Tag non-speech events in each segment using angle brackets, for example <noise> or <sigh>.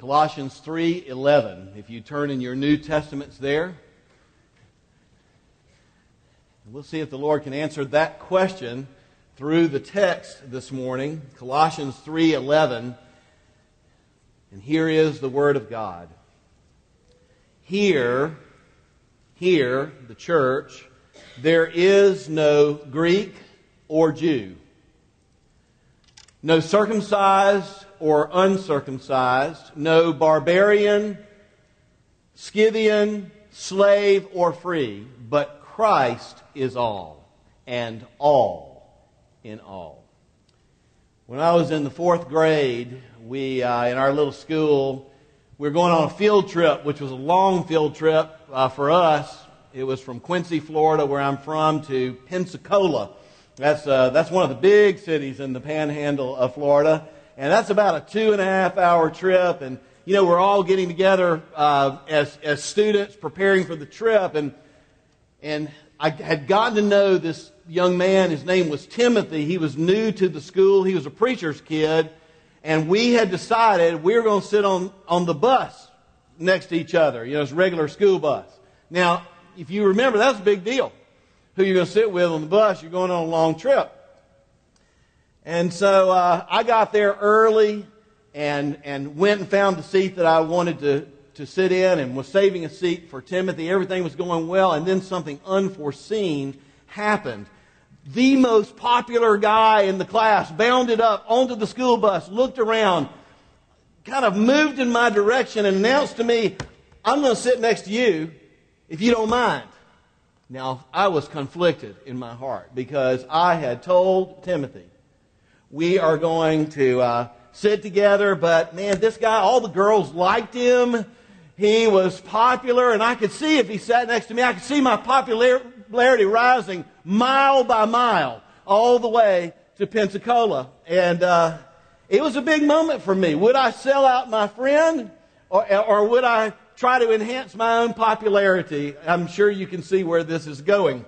Colossians 3:11. If you turn in your New Testaments there, we'll see if the Lord can answer that question through the text this morning. Colossians 3:11. And here is the word of God. Here, here, the church, there is no Greek or Jew, no circumcised or uncircumcised, no barbarian, Scythian, slave, or free, but Christ is all, and all in all. When I was in the fourth grade, we, uh, in our little school, we were going on a field trip, which was a long field trip uh, for us. It was from Quincy, Florida, where I'm from, to Pensacola. That's, uh, that's one of the big cities in the panhandle of Florida. And that's about a two and a half hour trip. And, you know, we're all getting together uh, as, as students preparing for the trip. And, and I had gotten to know this young man. His name was Timothy. He was new to the school. He was a preacher's kid. And we had decided we were going to sit on, on the bus next to each other. You know, it's regular school bus. Now, if you remember, that's a big deal. Who you're going to sit with on the bus, you're going on a long trip. And so uh, I got there early and, and went and found the seat that I wanted to, to sit in and was saving a seat for Timothy. Everything was going well, and then something unforeseen happened. The most popular guy in the class bounded up onto the school bus, looked around, kind of moved in my direction, and announced to me, I'm going to sit next to you if you don't mind. Now, I was conflicted in my heart because I had told Timothy, we are going to uh, sit together. But man, this guy, all the girls liked him. He was popular, and I could see if he sat next to me, I could see my popularity rising mile by mile all the way to Pensacola. And uh, it was a big moment for me. Would I sell out my friend, or, or would I try to enhance my own popularity? I'm sure you can see where this is going.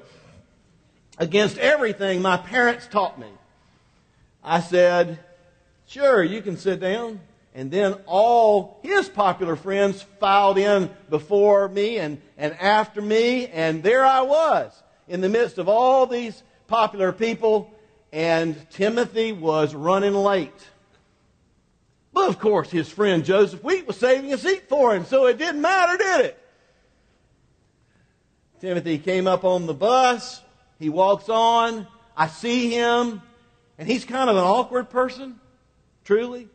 Against everything my parents taught me. I said, Sure, you can sit down. And then all his popular friends filed in before me and, and after me, and there I was in the midst of all these popular people, and Timothy was running late. But of course, his friend Joseph Wheat was saving a seat for him, so it didn't matter, did it? Timothy came up on the bus. He walks on. I see him. And he's kind of an awkward person, truly.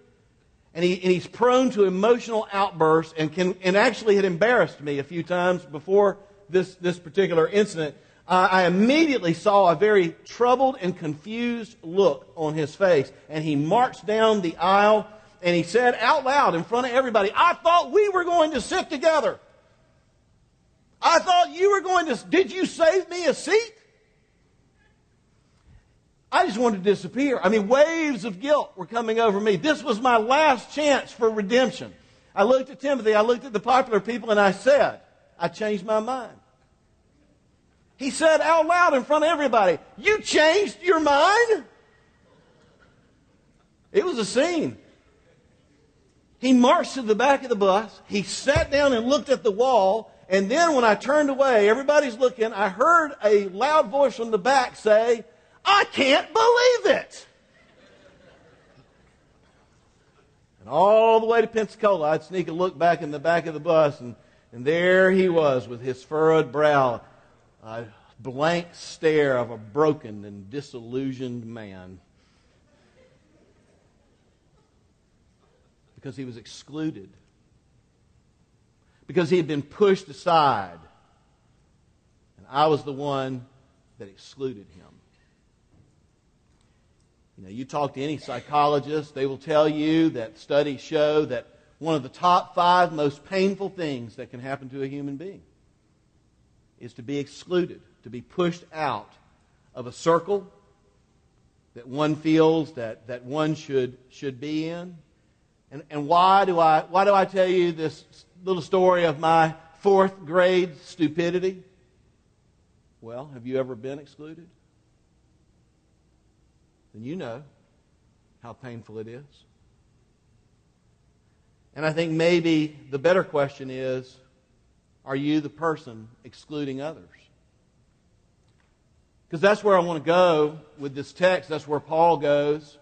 And, he, and he's prone to emotional outbursts and, can, and actually had embarrassed me a few times before this, this particular incident. Uh, I immediately saw a very troubled and confused look on his face. And he marched down the aisle and he said out loud in front of everybody, I thought we were going to sit together. I thought you were going to, did you save me a seat? I just wanted to disappear. I mean, waves of guilt were coming over me. This was my last chance for redemption. I looked at Timothy, I looked at the popular people, and I said, I changed my mind. He said out loud in front of everybody, You changed your mind? It was a scene. He marched to the back of the bus. He sat down and looked at the wall. And then when I turned away, everybody's looking. I heard a loud voice from the back say, I can't believe it. And all the way to Pensacola, I'd sneak a look back in the back of the bus, and, and there he was with his furrowed brow, a blank stare of a broken and disillusioned man. Because he was excluded. Because he had been pushed aside. And I was the one that excluded him. You know, you talk to any psychologist, they will tell you that studies show that one of the top five most painful things that can happen to a human being is to be excluded, to be pushed out of a circle that one feels that, that one should, should be in. And, and why, do I, why do I tell you this little story of my fourth grade stupidity? Well, have you ever been excluded? Then you know how painful it is. And I think maybe the better question is are you the person excluding others? Because that's where I want to go with this text. That's where Paul goes.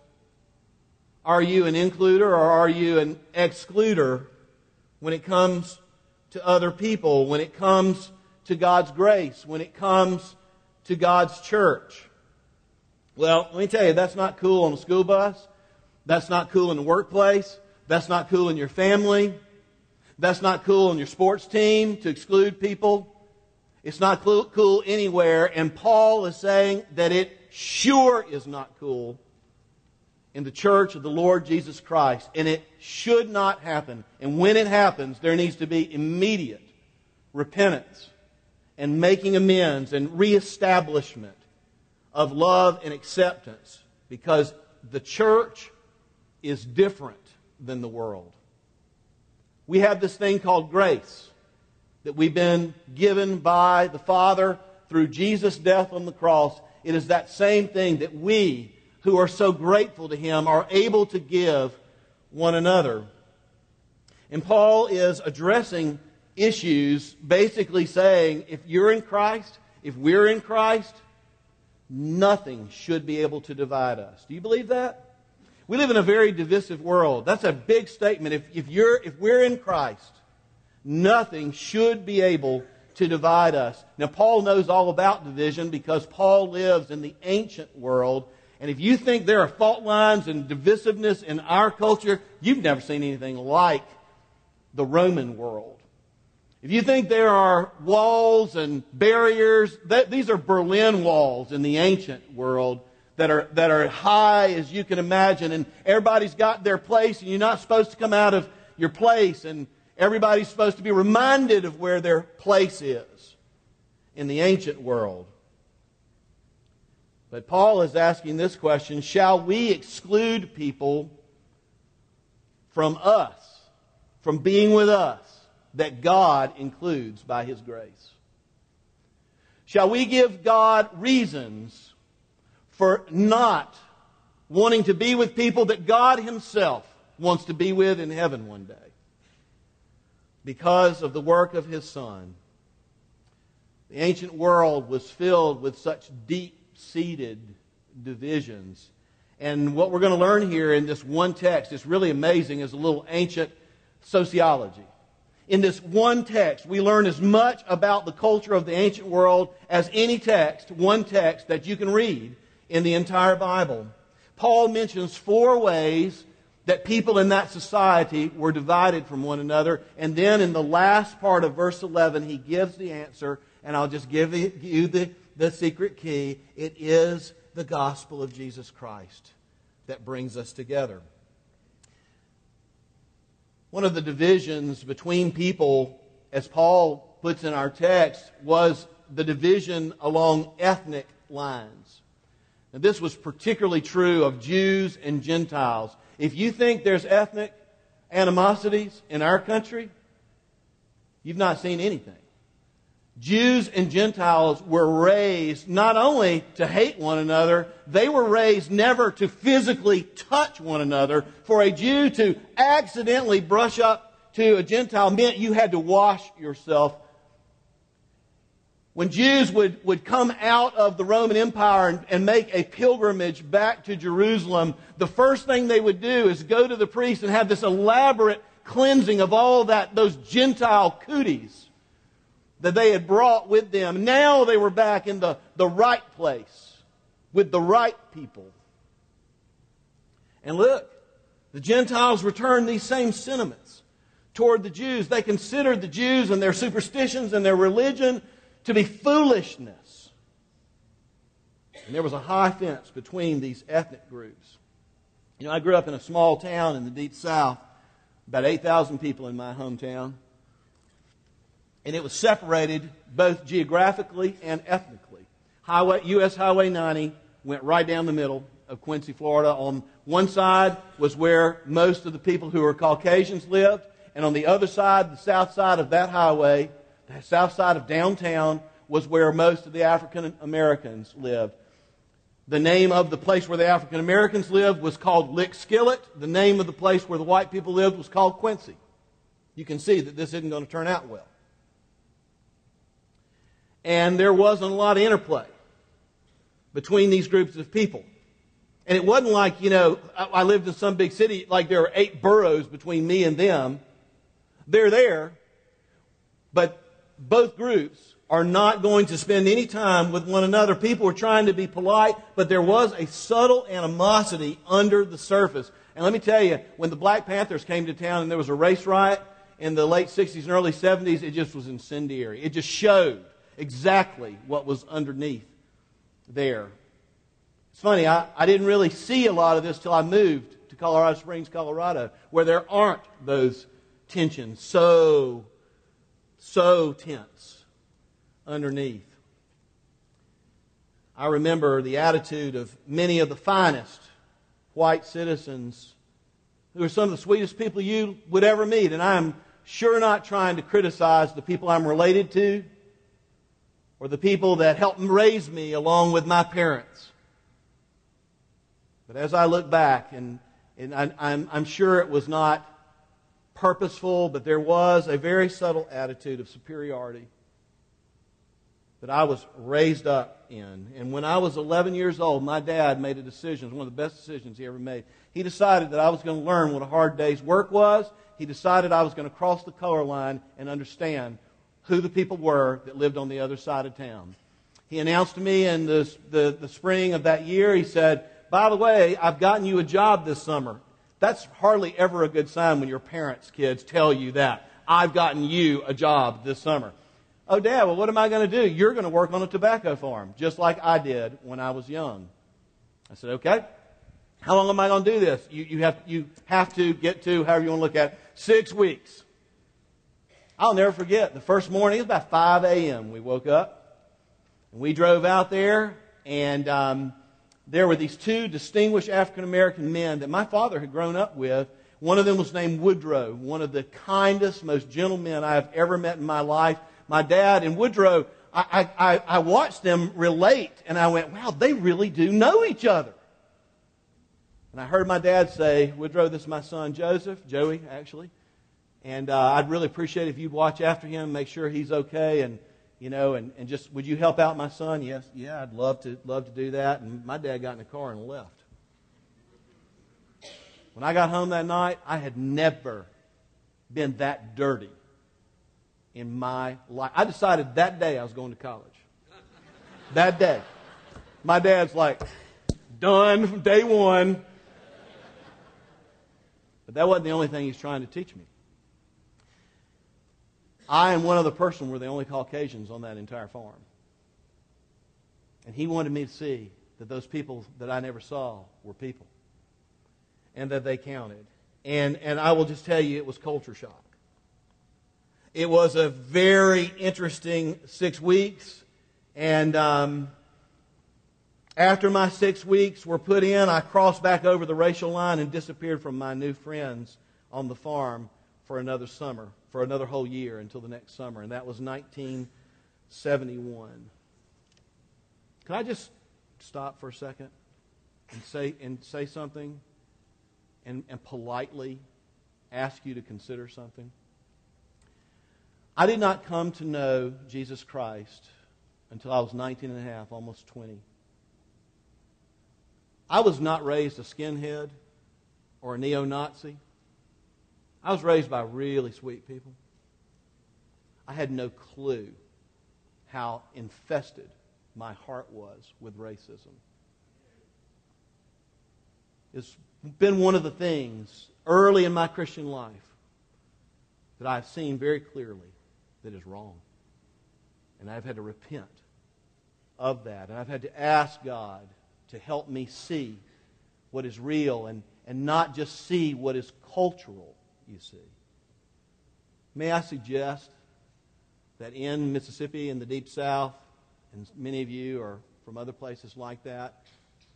Are you an includer or are you an excluder when it comes to other people, when it comes to God's grace, when it comes to God's church? Well, let me tell you, that's not cool on a school bus. That's not cool in the workplace. That's not cool in your family. That's not cool on your sports team to exclude people. It's not cool anywhere. And Paul is saying that it sure is not cool in the church of the Lord Jesus Christ. And it should not happen. And when it happens, there needs to be immediate repentance and making amends and reestablishment of love and acceptance because the church is different than the world. We have this thing called grace that we've been given by the Father through Jesus' death on the cross. It is that same thing that we, who are so grateful to Him, are able to give one another. And Paul is addressing issues, basically saying if you're in Christ, if we're in Christ, nothing should be able to divide us. Do you believe that? We live in a very divisive world. That's a big statement. If, if, you're, if we're in Christ, Nothing should be able to divide us. Now, Paul knows all about division because Paul lives in the ancient world. And if you think there are fault lines and divisiveness in our culture, you've never seen anything like the Roman world. If you think there are walls and barriers, that, these are Berlin walls in the ancient world that are, that are high as you can imagine, and everybody's got their place, and you're not supposed to come out of your place. And Everybody's supposed to be reminded of where their place is in the ancient world. But Paul is asking this question Shall we exclude people from us, from being with us, that God includes by His grace? Shall we give God reasons for not wanting to be with people that God Himself wants to be with in heaven one day? because of the work of his Son. The ancient world was filled with such deep seated divisions. And what we're going to learn here in this one text is really amazing is a little ancient sociology. In this one text, we learn as much about the culture of the ancient world as any text, one text that you can read in the entire Bible. Paul mentions four ways that people in that society were divided from one another. And then in the last part of verse 11, he gives the answer, and I'll just give you the, the secret key. It is the gospel of Jesus Christ that brings us together. One of the divisions between people, as Paul puts in our text, was the division along ethnic lines. And this was particularly true of Jews and Gentiles. If you think there's ethnic animosities in our country, you've not seen anything. Jews and Gentiles were raised not only to hate one another, they were raised never to physically touch one another. For a Jew to accidentally brush up to a Gentile meant you had to wash yourself when Jews would, would come out of the Roman Empire and, and, make a pilgrimage back to Jerusalem, the first thing they would do is go to the priest and have this elaborate cleansing of all that, those Gentile cooties that they had brought with them. Now they were back in the, the right place with the right people. And look, the Gentiles returned these same sentiments toward the Jews. They considered the Jews and their superstitions and their religion to be foolishness. And there was a high fence between these ethnic groups. You know, I grew up in a small town in the deep south, about 8,000 people in my hometown. And it was separated both geographically and ethnically. Highway, U.S. Highway 90 went right down the middle of Quincy, Florida. On one side was where most of the people who were Caucasians lived, and on the other side, the south side of that highway, the south side of downtown was where most of the African Americans lived. The name of the place where the African Americans lived was called Lick Skillet. The name of the place where the white people lived was called Quincy. you can see that this isn't going to turn out well. And there wasn't a lot of interplay between these groups of people. And it wasn't like, you know, I lived in some big city, like there were eight boroughs between me and them. They're there, but both groups are not going to spend any time with one another. People were trying to be polite, but there was a subtle animosity under the surface. And let me tell you, when the Black Panthers came to town and there was a race riot in the late 60s and early 70s, it just was incendiary. It just showed exactly what was underneath there. It's funny, I, I didn't really see a lot of this till I moved to Colorado Springs, Colorado, where there aren't those tensions so, so tense underneath. I remember the attitude of many of the finest white citizens who are some of the sweetest people you would ever meet. And I'm sure not trying to criticize the people I'm related to or the people that helped raise me along with my parents. But as I look back, and, and I, I'm, I'm sure it was not purposeful, but there was a very subtle attitude of superiority that I was raised up in. And when I was 11 years old, my dad made a decision, one of the best decisions he ever made. He decided that I was going to learn what a hard day's work was. He decided I was going to cross the color line and understand who the people were that lived on the other side of town. He announced to me in the, the, the spring of that year, he said, By the way, I've gotten you a job this summer. That's hardly ever a good sign when your parents' kids tell you that. I've gotten you a job this summer. Oh, Dad, well, what am I going to do? You're going to work on a tobacco farm, just like I did when I was young. I said, okay. How long am I going to do this? You, you, have, you have to get to, however you want to look at it, six weeks. I'll never forget the first morning, it was about 5 a.m. We woke up and we drove out there, and um, there were these two distinguished African American men that my father had grown up with. One of them was named Woodrow, one of the kindest, most gentle men I have ever met in my life. My dad and Woodrow, I, I, I watched them relate, and I went, wow, they really do know each other. And I heard my dad say, Woodrow, this is my son Joseph, Joey, actually. And uh, I'd really appreciate if you'd watch after him, make sure he's okay, and you know, and, and just would you help out my son? Yes, yeah, I'd love to love to do that. And my dad got in the car and left. When I got home that night, I had never been that dirty in my life. I decided that day I was going to college. That day. My dad's like, done from day one. But that wasn't the only thing he's trying to teach me. I and one other person were the only Caucasians on that entire farm. And he wanted me to see that those people that I never saw were people and that they counted. And, and I will just tell you, it was culture shock. It was a very interesting six weeks. And um, after my six weeks were put in, I crossed back over the racial line and disappeared from my new friends on the farm for another summer for another whole year until the next summer, and that was 1971. Can I just stop for a second and say, and say something and, and politely ask you to consider something? I did not come to know Jesus Christ until I was 19 and a half, almost 20. I was not raised a skinhead or a neo Nazi. I was raised by really sweet people. I had no clue how infested my heart was with racism. It's been one of the things early in my Christian life that I've seen very clearly that is wrong. And I've had to repent of that. And I've had to ask God to help me see what is real and, and not just see what is cultural you see. May I suggest that in Mississippi, in the Deep South, and many of you are from other places like that,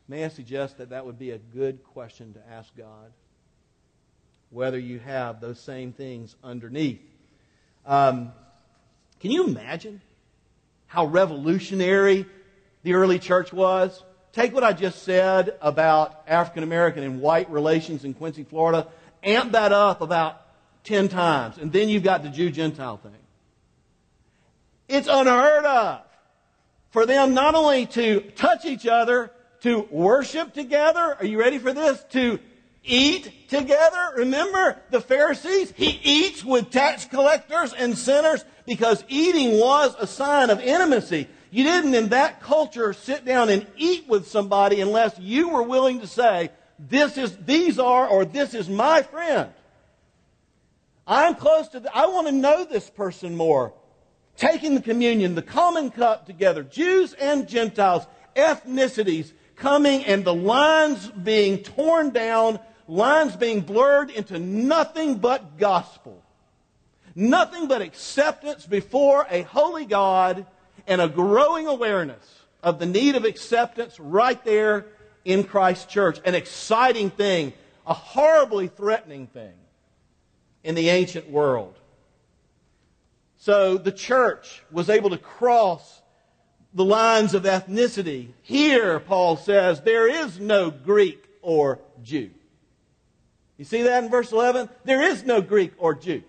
may I suggest that that would be a good question to ask God? Whether you have those same things underneath. Um, can you imagine how revolutionary the early church was? Take what I just said about African American and white relations in Quincy, Florida, amp that up about ten times. And then you've got the Jew Gentile thing. It's unheard of for them not only to touch each other, to worship together. Are you ready for this? To eat together. Remember the Pharisees? He eats with tax collectors and sinners because eating was a sign of intimacy. You didn't in that culture sit down and eat with somebody unless you were willing to say, this is, these are, or this is my friend. I'm close to, the, I want to know this person more. Taking the communion, the common cup together, Jews and Gentiles, ethnicities coming and the lines being torn down, lines being blurred into nothing but gospel. Nothing but acceptance before a holy God and a growing awareness of the need of acceptance right there in Christ's church. An exciting thing, a horribly threatening thing in the ancient world. So the church was able to cross the lines of ethnicity. Here, Paul says, there is no Greek or Jew. You see that in verse 11? There is no Greek or Jew.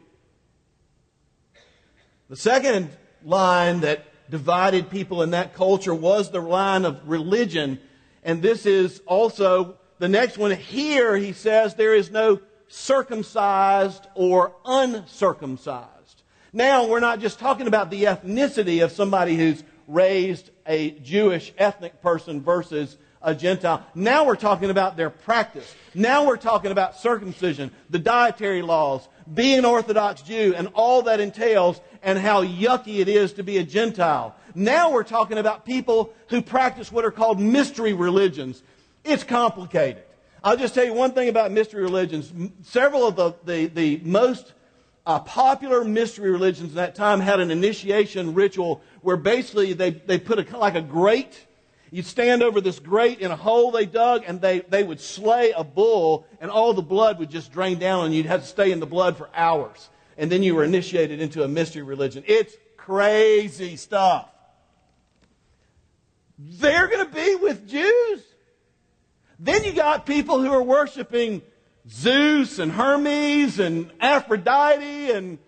The second line that divided people in that culture was the line of religion. And this is also the next one. Here he says there is no circumcised or uncircumcised. Now we're not just talking about the ethnicity of somebody who's raised a Jewish ethnic person versus a Gentile. Now we're talking about their practice. Now we're talking about circumcision, the dietary laws, being an Orthodox Jew, and all that entails, and how yucky it is to be a Gentile. Now we're talking about people who practice what are called mystery religions. It's complicated. I'll just tell you one thing about mystery religions. Several of the, the, the most uh, popular mystery religions in that time had an initiation ritual where basically they, they put a, like a grate You'd stand over this grate in a hole they dug, and they, they would slay a bull, and all the blood would just drain down, and you'd have to stay in the blood for hours. And then you were initiated into a mystery religion. It's crazy stuff. They're going to be with Jews. Then you got people who are worshiping Zeus and Hermes and Aphrodite and,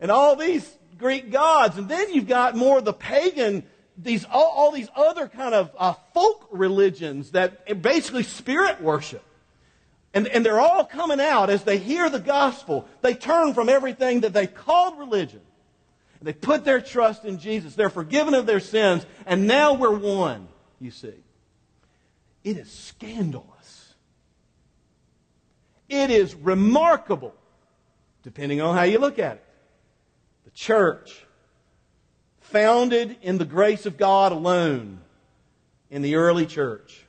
and all these Greek gods. And then you've got more of the pagan these all, all these other kind of uh, folk religions that basically spirit worship. And, and they're all coming out as they hear the gospel. They turn from everything that they called religion. They put their trust in Jesus. They're forgiven of their sins. And now we're one, you see. It is scandalous. It is remarkable, depending on how you look at it. The church founded in the grace of God alone in the early church.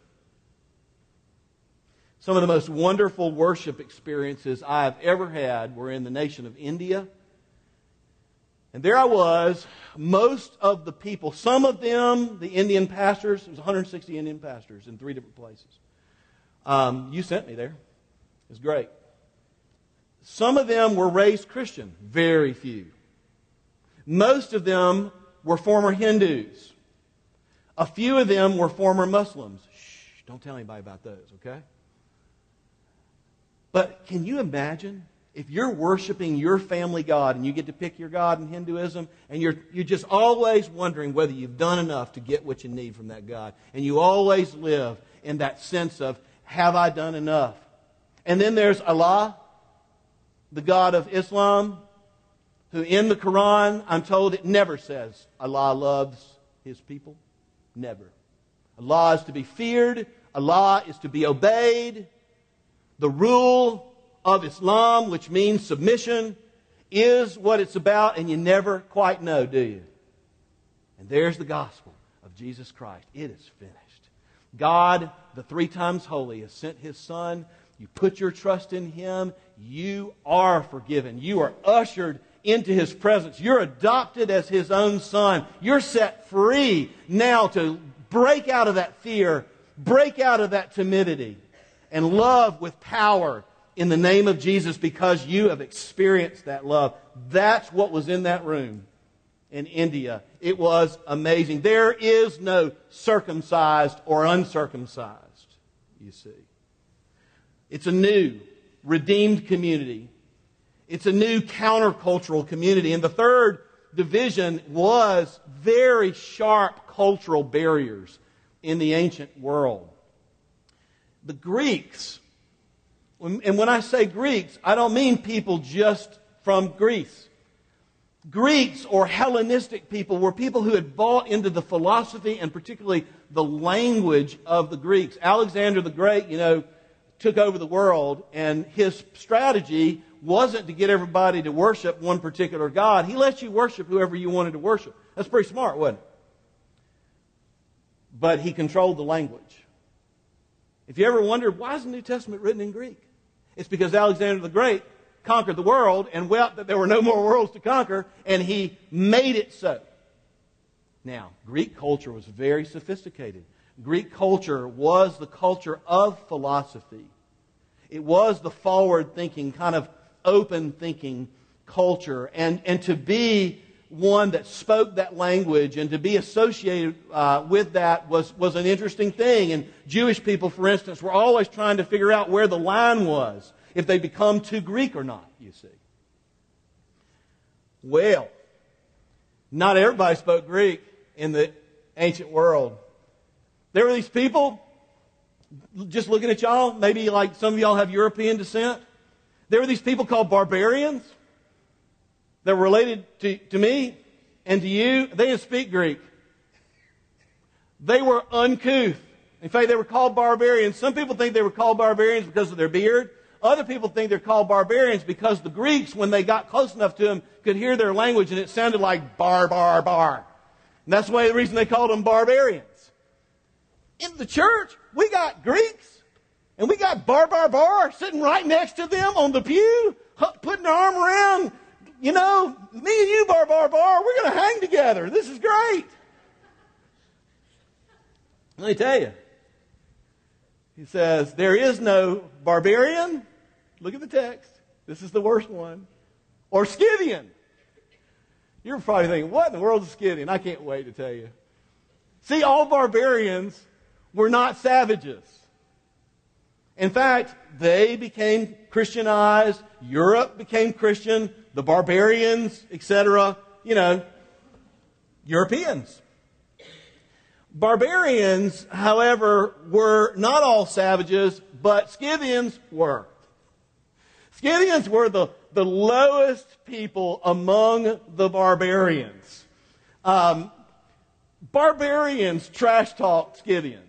Some of the most wonderful worship experiences I've ever had were in the nation of India. And there I was, most of the people, some of them, the Indian pastors, there was 160 Indian pastors in three different places. Um, you sent me there. It was great. Some of them were raised Christian, very few. Most of them were former Hindus. A few of them were former Muslims. Shh, don't tell anybody about those, okay? But can you imagine if you're worshiping your family God and you get to pick your God in Hinduism and you're, you're just always wondering whether you've done enough to get what you need from that God. And you always live in that sense of, have I done enough? And then there's Allah, the God of Islam, who in the Quran, I'm told it never says Allah loves his people. Never. Allah is to be feared. Allah is to be obeyed. The rule of Islam, which means submission, is what it's about, and you never quite know, do you? And there's the gospel of Jesus Christ. It is finished. God, the three times holy, has sent his Son. You put your trust in him. You are forgiven. You are ushered into his presence. You're adopted as his own son. You're set free now to break out of that fear, break out of that timidity, and love with power in the name of Jesus because you have experienced that love. That's what was in that room in India. It was amazing. There is no circumcised or uncircumcised, you see. It's a new, redeemed community It's a new countercultural community. And the third division was very sharp cultural barriers in the ancient world. The Greeks, and when I say Greeks, I don't mean people just from Greece. Greeks or Hellenistic people were people who had bought into the philosophy and particularly the language of the Greeks. Alexander the Great, you know, took over the world, and his strategy wasn't to get everybody to worship one particular God. He let you worship whoever you wanted to worship. That's pretty smart, wasn't it? But he controlled the language. If you ever wondered why is the New Testament written in Greek? It's because Alexander the Great conquered the world and wept that there were no more worlds to conquer, and he made it so. Now, Greek culture was very sophisticated. Greek culture was the culture of philosophy. It was the forward thinking, kind of open thinking culture. And, and to be one that spoke that language and to be associated uh, with that was, was an interesting thing. And Jewish people, for instance, were always trying to figure out where the line was, if they become too Greek or not, you see. Well, not everybody spoke Greek in the ancient world. There were these people, just looking at y'all, maybe like some of y'all have European descent. There were these people called barbarians that were related to, to me and to you. They didn't speak Greek. They were uncouth. In fact, they were called barbarians. Some people think they were called barbarians because of their beard. Other people think they're called barbarians because the Greeks, when they got close enough to them, could hear their language and it sounded like bar, bar, bar. And that's why the reason they called them barbarians. In the church, we got Greeks and we got Bar Bar Bar sitting right next to them on the pew, putting their arm around, you know, me and you, Bar Bar Bar, we're going to hang together. This is great. Let me tell you. He says, There is no barbarian. Look at the text. This is the worst one. Or Scythian. You're probably thinking, What in the world is Scythian? I can't wait to tell you. See, all barbarians were not savages. In fact, they became Christianized. Europe became Christian. The barbarians, etc., you know, Europeans. Barbarians, however, were not all savages, but Scythians were. Scythians were the, the lowest people among the barbarians. Um, barbarians trash talk Scythians.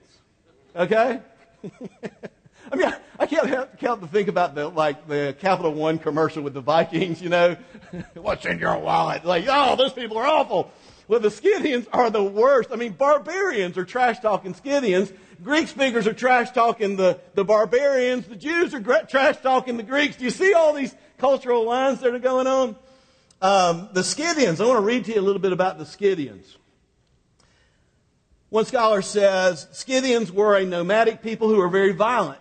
Okay? <laughs> I mean, I, can't help, help to think about the like the Capital One commercial with the Vikings. You know, <laughs> what's in your wallet? Like, oh, those people are awful. Well, the Scythians are the worst. I mean, barbarians are trash talking Scythians. Greek speakers are trash talking the, the barbarians. The Jews are trash talking the Greeks. Do you see all these cultural lines that are going on? Um, the Scythians, I want to read to you a little bit about the Scythians. One scholar says Scythians were a nomadic people who were very violent.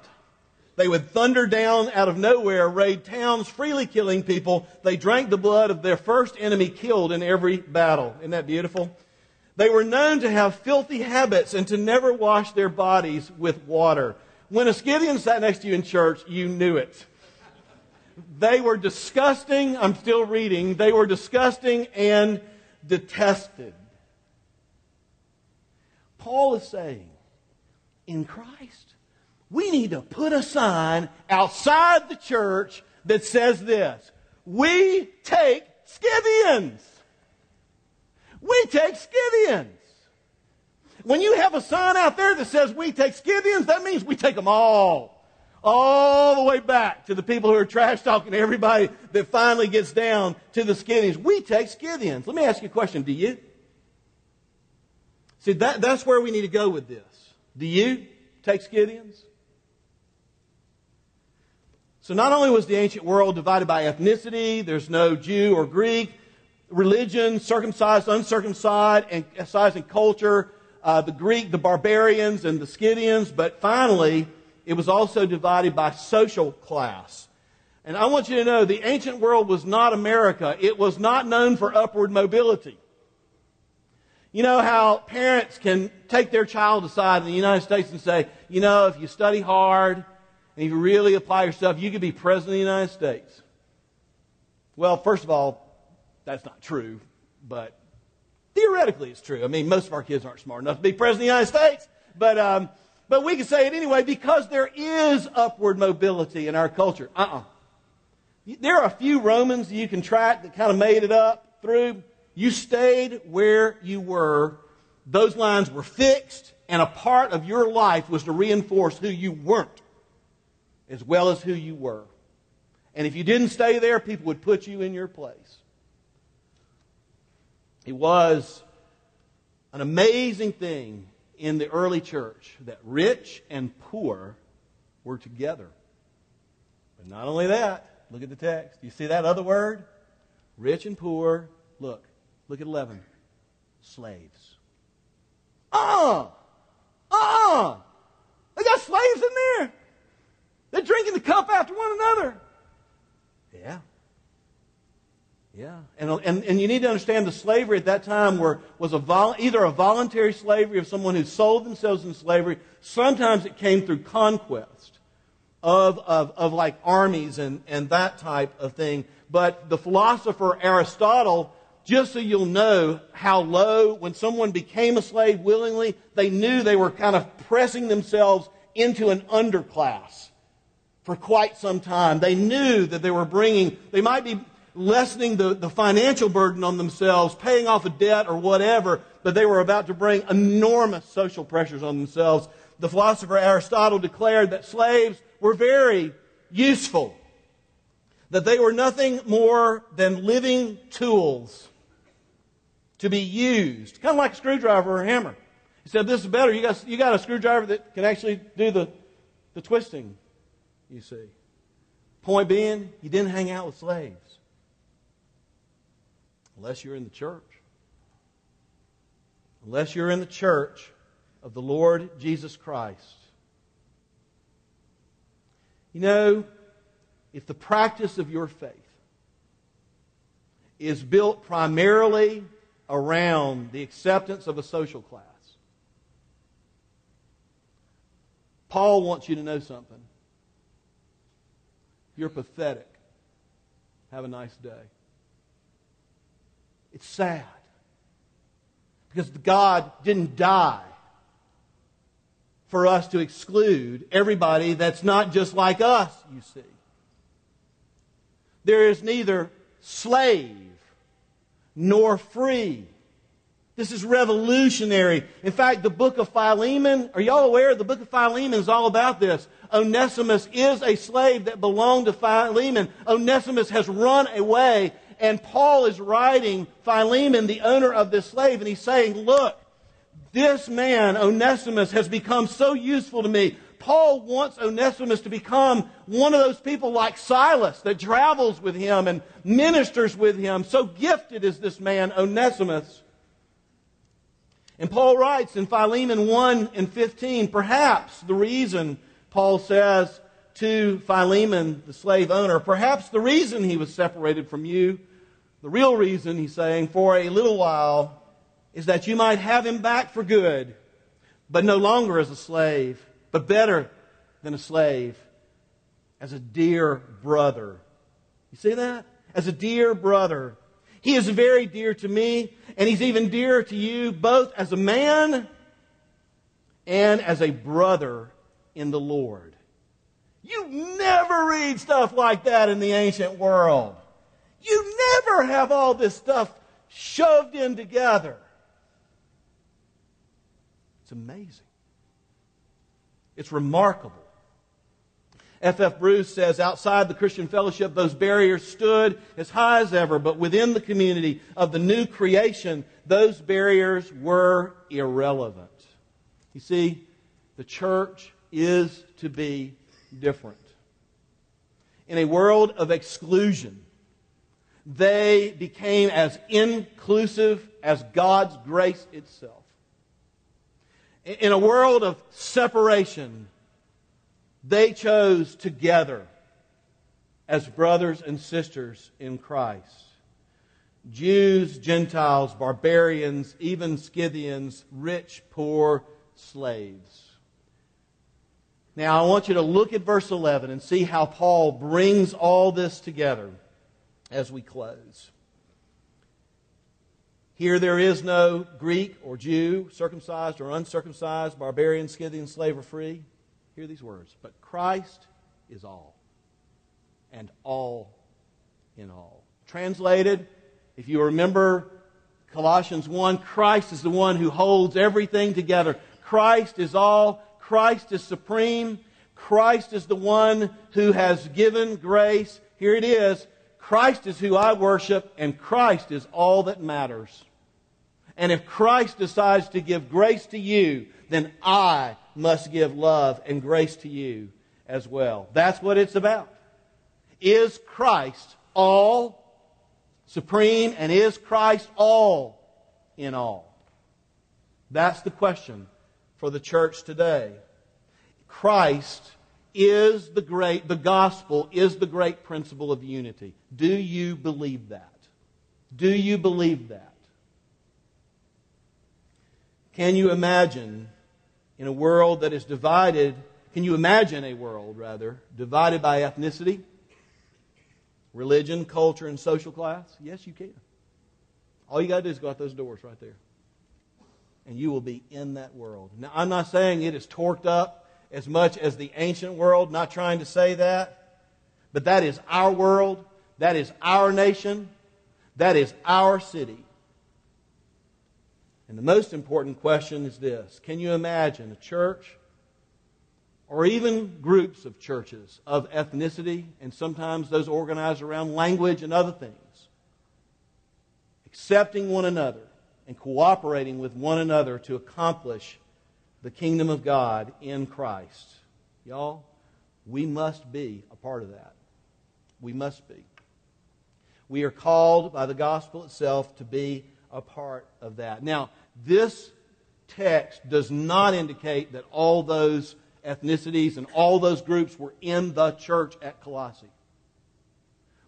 They would thunder down out of nowhere, raid towns, freely killing people. They drank the blood of their first enemy killed in every battle. Isn't that beautiful? They were known to have filthy habits and to never wash their bodies with water. When a Scythian sat next to you in church, you knew it. They were disgusting. I'm still reading. They were disgusting and detested. Paul is saying, in Christ, we need to put a sign outside the church that says this We take Scythians. We take Scythians. When you have a sign out there that says we take Scythians, that means we take them all. All the way back to the people who are trash talking everybody that finally gets down to the Scythians. We take Scythians. Let me ask you a question. Do you? See, that, that's where we need to go with this. Do you take Scythians? So not only was the ancient world divided by ethnicity, there's no Jew or Greek, religion, circumcised, uncircumcised, and size and culture, uh, the Greek, the barbarians, and the Scythians, but finally, it was also divided by social class. And I want you to know the ancient world was not America. It was not known for upward mobility. You know how parents can take their child aside in the United States and say, you know, if you study hard, and if you really apply yourself, you could be president of the United States. Well, first of all, that's not true, but theoretically it's true. I mean, most of our kids aren't smart enough to be president of the United States, but, um, but we can say it anyway because there is upward mobility in our culture. Uh uh There are a few Romans you can track that kind of made it up through. You stayed where you were, those lines were fixed, and a part of your life was to reinforce who you weren't as well as who you were. And if you didn't stay there, people would put you in your place. It was an amazing thing in the early church that rich and poor were together. But not only that, look at the text. You see that other word? Rich and poor. Look. Look at 11. Slaves. Ah! Uh! Uh, they got slaves in there. They're drinking the cup after one another. Yeah. Yeah. And, and, and you need to understand the slavery at that time were, was a vol, either a voluntary slavery of someone who sold themselves in slavery. Sometimes it came through conquest of, of, of like armies and, and that type of thing. But the philosopher Aristotle, just so you'll know how low, when someone became a slave willingly, they knew they were kind of pressing themselves into an underclass for quite some time. They knew that they were bringing, they might be lessening the, the financial burden on themselves, paying off a debt or whatever, but they were about to bring enormous social pressures on themselves. The philosopher Aristotle declared that slaves were very useful, that they were nothing more than living tools to be used, kind of like a screwdriver or a hammer. He said, This is better. You got, you got a screwdriver that can actually do the, the twisting you see. Point being, you didn't hang out with slaves. Unless you're in the church. Unless you're in the church of the Lord Jesus Christ. You know, if the practice of your faith is built primarily around the acceptance of a social class, Paul wants you to know something. You're pathetic. Have a nice day. It's sad. Because God didn't die for us to exclude everybody that's not just like us, you see. There is neither slave nor free. This is revolutionary. In fact, the book of Philemon, are y'all aware? The book of Philemon is all about this. Onesimus is a slave that belonged to Philemon. Onesimus has run away, and Paul is writing Philemon, the owner of this slave, and he's saying, Look, this man, Onesimus, has become so useful to me. Paul wants Onesimus to become one of those people like Silas that travels with him and ministers with him. So gifted is this man, Onesimus. And Paul writes in Philemon 1 and 15, perhaps the reason Paul says to Philemon, the slave owner, perhaps the reason he was separated from you, the real reason, he's saying, for a little while, is that you might have him back for good, but no longer as a slave, but better than a slave, as a dear brother. You see that? As a dear brother. He is very dear to me, and he's even dearer to you, both as a man and as a brother in the Lord. You never read stuff like that in the ancient world. You never have all this stuff shoved in together. It's amazing. It's remarkable. F. F. Bruce says outside the Christian fellowship, those barriers stood as high as ever, but within the community of the new creation, those barriers were irrelevant. You see, the church is to be different. In a world of exclusion, they became as inclusive as God's grace itself. In a world of separation, they chose together as brothers and sisters in Christ. Jews, Gentiles, barbarians, even Scythians, rich, poor, slaves. Now, I want you to look at verse 11 and see how Paul brings all this together. as we close. Here there is no Greek or Jew, circumcised or uncircumcised, barbarian, Scythian, slave or free. Hear these words. But Christ is all, and all in all. Translated, if you remember Colossians 1, Christ is the one who holds everything together. Christ is all. Christ is supreme. Christ is the one who has given grace. Here it is. Christ is who I worship, and Christ is all that matters. And if Christ decides to give grace to you, then I must give love and grace to you as well. That's what it's about. Is Christ all supreme and is Christ all in all? That's the question for the church today. Christ is the great, the gospel is the great principle of unity. Do you believe that? Do you believe that? Can you imagine in a world that is divided, can you imagine a world, rather, divided by ethnicity, religion, culture, and social class? Yes, you can. All you got to do is go out those doors right there. And you will be in that world. Now, I'm not saying it is torqued up as much as the ancient world, not trying to say that. But that is our world. That is our nation. That is our city. And the most important question is this Can you imagine a church or even groups of churches of ethnicity, and sometimes those organized around language and other things, accepting one another and cooperating with one another to accomplish the kingdom of God in Christ? Y'all, we must be a part of that. We must be. We are called by the gospel itself to be a part of that. Now, this text does not indicate that all those ethnicities and all those groups were in the church at Colossae.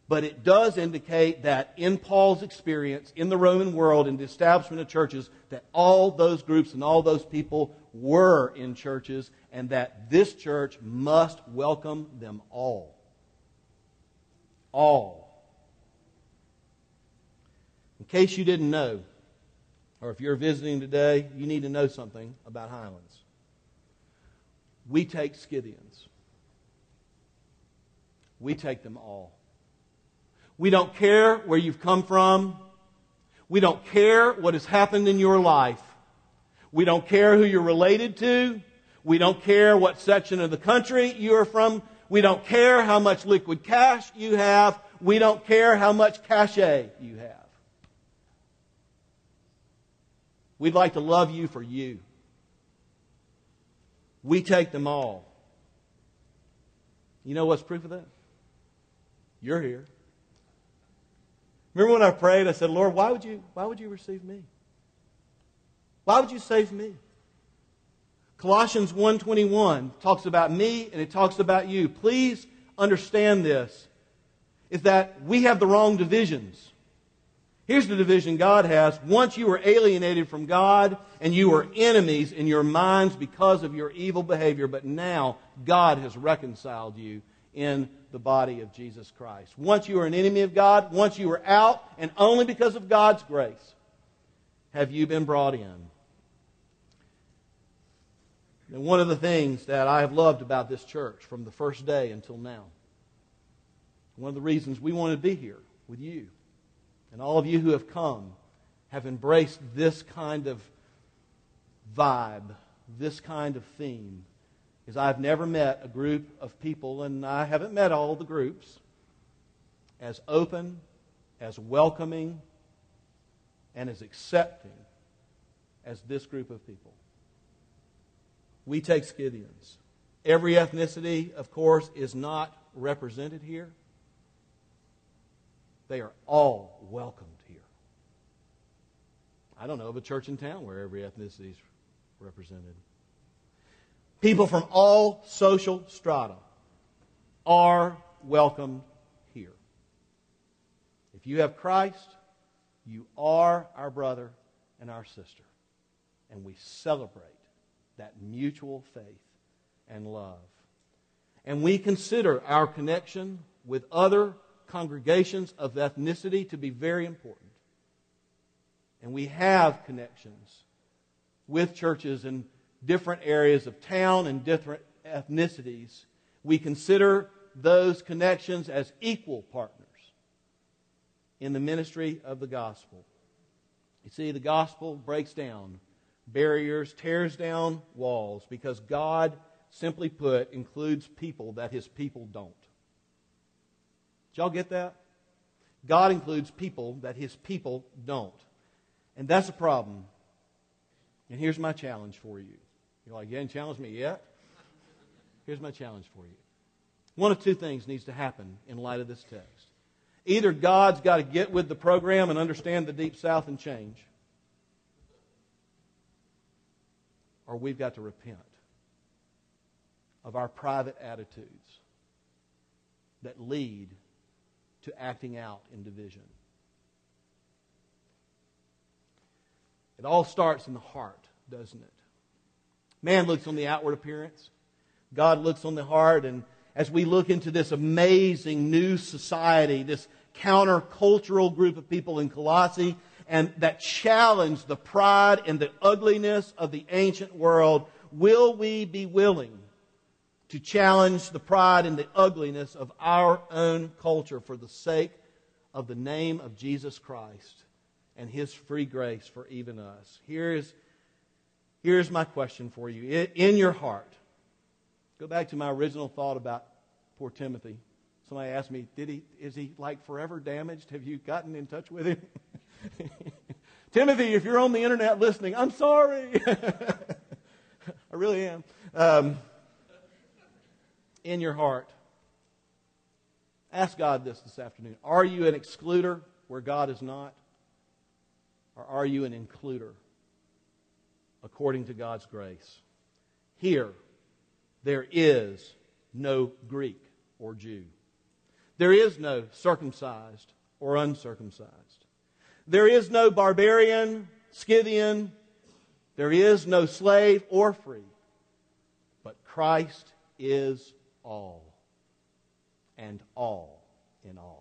But it does indicate that in Paul's experience in the Roman world, in the establishment of churches, that all those groups and all those people were in churches, and that this church must welcome them all. All. In case you didn't know, or if you're visiting today, you need to know something about Highlands. We take Scythians. We take them all. We don't care where you've come from. We don't care what has happened in your life. We don't care who you're related to. We don't care what section of the country you are from. We don't care how much liquid cash you have. We don't care how much cachet you have. We'd like to love you for you. We take them all. You know what's proof of that? You're here. Remember when I prayed, I said, Lord, why would you, why would you receive me? Why would you save me? Colossians 1.21 talks about me and it talks about you. Please understand this, is that we have the wrong divisions. Here's the division God has. Once you were alienated from God and you were enemies in your minds because of your evil behavior, but now God has reconciled you in the body of Jesus Christ. Once you were an enemy of God, once you were out, and only because of God's grace have you been brought in. And one of the things that I have loved about this church from the first day until now, one of the reasons we want to be here with you and all of you who have come have embraced this kind of vibe, this kind of theme. Is I've never met a group of people, and I haven't met all the groups, as open, as welcoming, and as accepting as this group of people. We take Scythians. Every ethnicity, of course, is not represented here. They are all welcomed here. I don't know of a church in town where every ethnicity is represented. People from all social strata are welcomed here. If you have Christ, you are our brother and our sister. And we celebrate that mutual faith and love. And we consider our connection with other congregations of ethnicity to be very important. And we have connections with churches in different areas of town and different ethnicities. We consider those connections as equal partners in the ministry of the gospel. You see, the gospel breaks down barriers, tears down walls, because God, simply put, includes people that his people don't. Y'all get that? God includes people that his people don't. And that's a problem. And here's my challenge for you. You're like, you haven't challenged me yet? Here's my challenge for you. One of two things needs to happen in light of this text. Either God's got to get with the program and understand the Deep South and change, or we've got to repent of our private attitudes that lead to acting out in division. It all starts in the heart, doesn't it? Man looks on the outward appearance. God looks on the heart, and as we look into this amazing new society, this countercultural group of people in Colossae, and that challenge the pride and the ugliness of the ancient world, will we be willing to challenge the pride and the ugliness of our own culture for the sake of the name of Jesus Christ and his free grace for even us? Here's, here's my question for you. In your heart, Go back to my original thought about poor Timothy. Somebody asked me, "Did he? Is he like forever damaged? Have you gotten in touch with him?" <laughs> Timothy, if you're on the internet listening, I'm sorry. <laughs> I really am. Um, in your heart, ask God this this afternoon: Are you an excluder where God is not, or are you an includer according to God's grace? Here there is no Greek or Jew. There is no circumcised or uncircumcised. There is no barbarian, Scythian. There is no slave or free. But Christ is all and all in all.